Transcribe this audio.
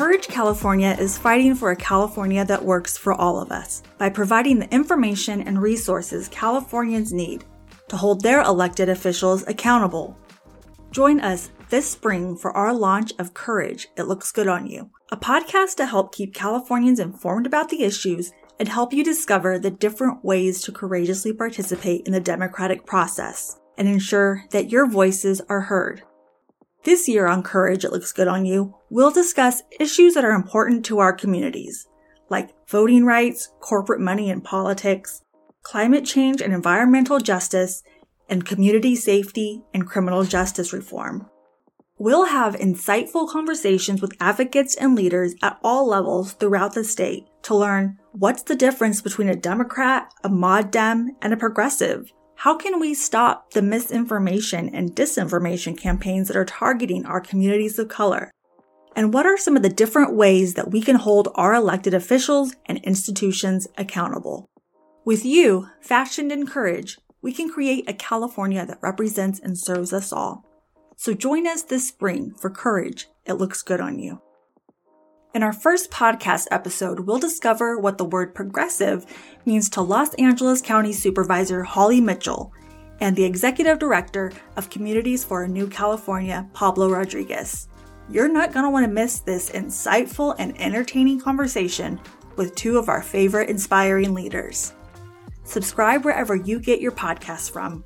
Courage California is fighting for a California that works for all of us by providing the information and resources Californians need to hold their elected officials accountable. Join us this spring for our launch of Courage, It Looks Good on You, a podcast to help keep Californians informed about the issues and help you discover the different ways to courageously participate in the democratic process and ensure that your voices are heard. This year on Courage, It Looks Good on You, we'll discuss issues that are important to our communities, like voting rights, corporate money and politics, climate change and environmental justice, and community safety and criminal justice reform. We'll have insightful conversations with advocates and leaders at all levels throughout the state to learn what's the difference between a Democrat, a mod Dem, and a progressive, how can we stop the misinformation and disinformation campaigns that are targeting our communities of color? And what are some of the different ways that we can hold our elected officials and institutions accountable? With you, fashioned in courage, we can create a California that represents and serves us all. So join us this spring for Courage. It looks good on you. In our first podcast episode, we'll discover what the word progressive means to Los Angeles County Supervisor Holly Mitchell and the Executive Director of Communities for a New California, Pablo Rodriguez. You're not going to want to miss this insightful and entertaining conversation with two of our favorite inspiring leaders. Subscribe wherever you get your podcasts from